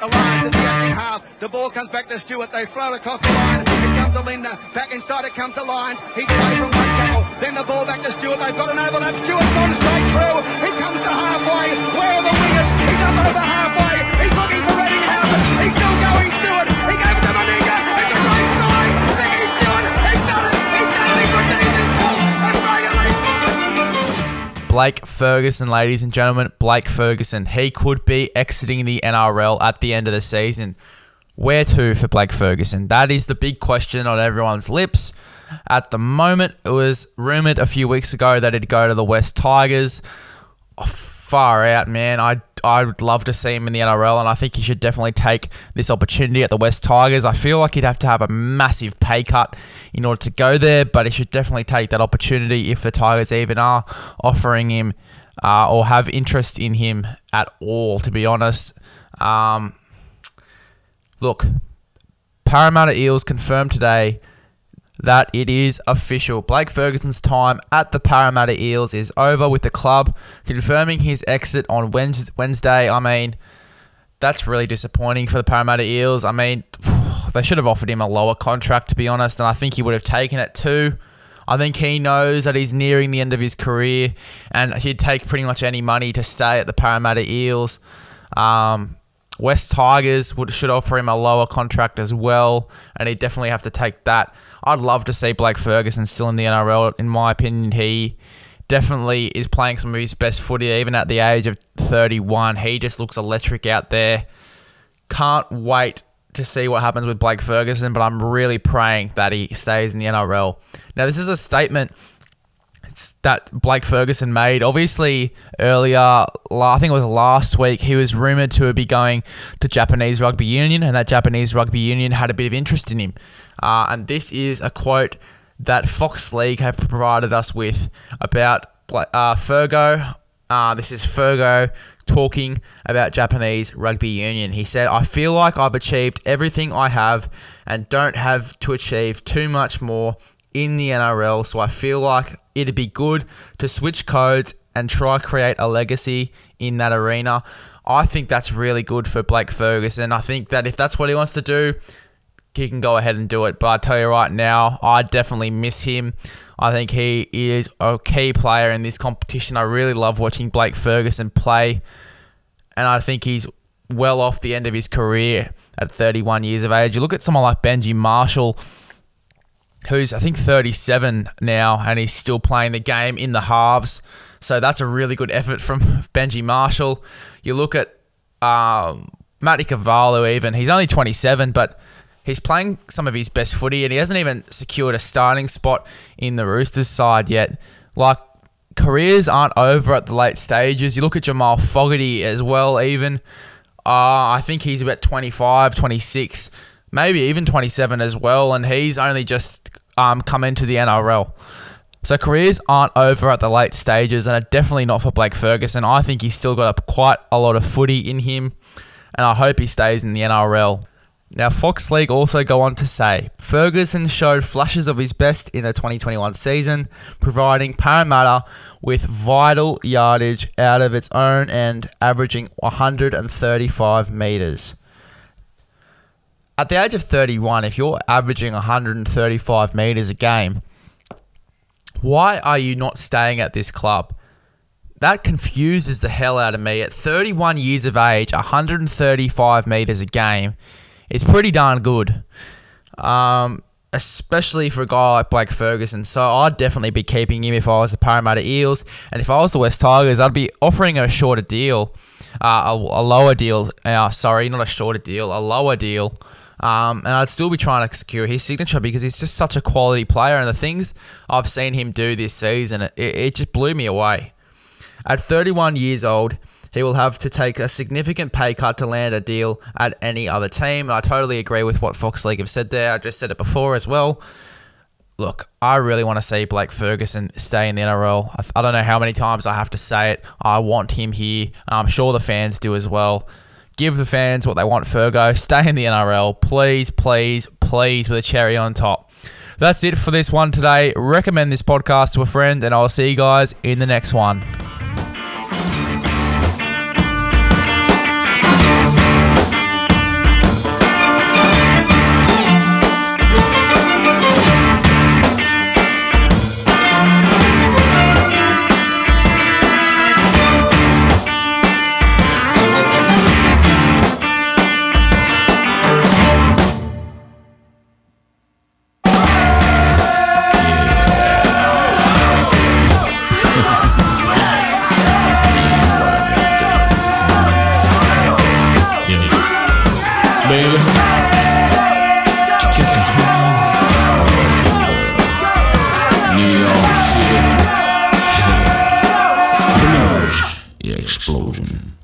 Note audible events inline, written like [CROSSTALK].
The line the attacking half. The ball comes back to Stewart. They float across the line. It comes to Linda. Back inside it comes to Lyons. He's away from one tackle. Then the ball back to Stewart. They've got an overlap. Stewart's gone straight through. He comes to halfway. Blake Ferguson, ladies and gentlemen, Blake Ferguson. He could be exiting the NRL at the end of the season. Where to for Blake Ferguson? That is the big question on everyone's lips. At the moment, it was rumoured a few weeks ago that he'd go to the West Tigers. Oh, far out, man. I I would love to see him in the NRL, and I think he should definitely take this opportunity at the West Tigers. I feel like he'd have to have a massive pay cut in order to go there, but he should definitely take that opportunity if the Tigers even are offering him uh, or have interest in him at all, to be honest. Um, look, Parramatta Eels confirmed today that it is official. Blake Ferguson's time at the Parramatta Eels is over with the club confirming his exit on Wednesday. I mean, that's really disappointing for the Parramatta Eels. I mean, [SIGHS] they should have offered him a lower contract, to be honest, and I think he would have taken it too. I think he knows that he's nearing the end of his career, and he'd take pretty much any money to stay at the Parramatta Eels. Um, West Tigers would should offer him a lower contract as well, and he'd definitely have to take that. I'd love to see Blake Ferguson still in the NRL. In my opinion, he definitely is playing some of his best footy, even at the age of 31. He just looks electric out there. Can't wait to see what happens with Blake Ferguson, but I'm really praying that he stays in the NRL. Now, this is a statement that Blake Ferguson made. Obviously, earlier, I think it was last week, he was rumored to be going to Japanese Rugby Union, and that Japanese Rugby Union had a bit of interest in him. Uh, and this is a quote that Fox League have provided us with about uh, Fergo. Uh, this is Fergo talking about Japanese rugby union. He said, I feel like I've achieved everything I have and don't have to achieve too much more in the NRL, so I feel like it'd be good to switch codes and try create a legacy in that arena. I think that's really good for Blake Ferguson. I think that if that's what he wants to do, he can go ahead and do it. But I tell you right now, I definitely miss him. I think he is a key player in this competition. I really love watching Blake Ferguson play, and I think he's well off the end of his career at 31 years of age. You look at someone like Benji Marshall, who's I think 37 now, and he's still playing the game in the halves. So that's a really good effort from [LAUGHS] Benji Marshall. You look at um, Matt Ikuvalu, even he's only 27, but he's playing some of his best footy, and he hasn't even secured a starting spot in the Roosters side yet. Like careers aren't over at the late stages. You look at Jamal Fogarty as well, even. Uh, I think he's about 25, 26, maybe even 27 as well, and he's only just um, come into the NRL. So careers aren't over at the late stages, and are definitely not for Blake Ferguson. I think he's still got a, quite a lot of footy in him, and I hope he stays in the NRL. Now, Fox League also go on to say Ferguson showed flashes of his best in the 2021 season, providing Parramatta with vital yardage out of its own end, averaging 135 metres. At the age of 31, if you're averaging 135 metres a game, why are you not staying at this club? That confuses the hell out of me. At 31 years of age, 135 metres a game is pretty darn good. Um, especially for a guy like Blake Ferguson. So I'd definitely be keeping him if I was the Parramatta Eels. And if I was the West Tigers, I'd be offering a shorter deal, uh, a, a, lower deal. Uh, sorry, not a shorter deal, a lower deal. Um, and I'd still be trying to secure his signature because he's just such a quality player. And the things I've seen him do this season, it, it just blew me away. At 31 years old, he will have to take a significant pay cut to land a deal at any other team. And I totally agree with what Fox League have said there. I just said it before as well. Look, I really want to see Blake Ferguson stay in the NRL. I don't know how many times I have to say it. I want him here. I'm sure the fans do as well. Give the fans what they want, Fergo. Stay in the NRL. Please, please, please, with a cherry on top. That's it for this one today. Recommend this podcast to a friend, and I'll see you guys in the next one. explosion.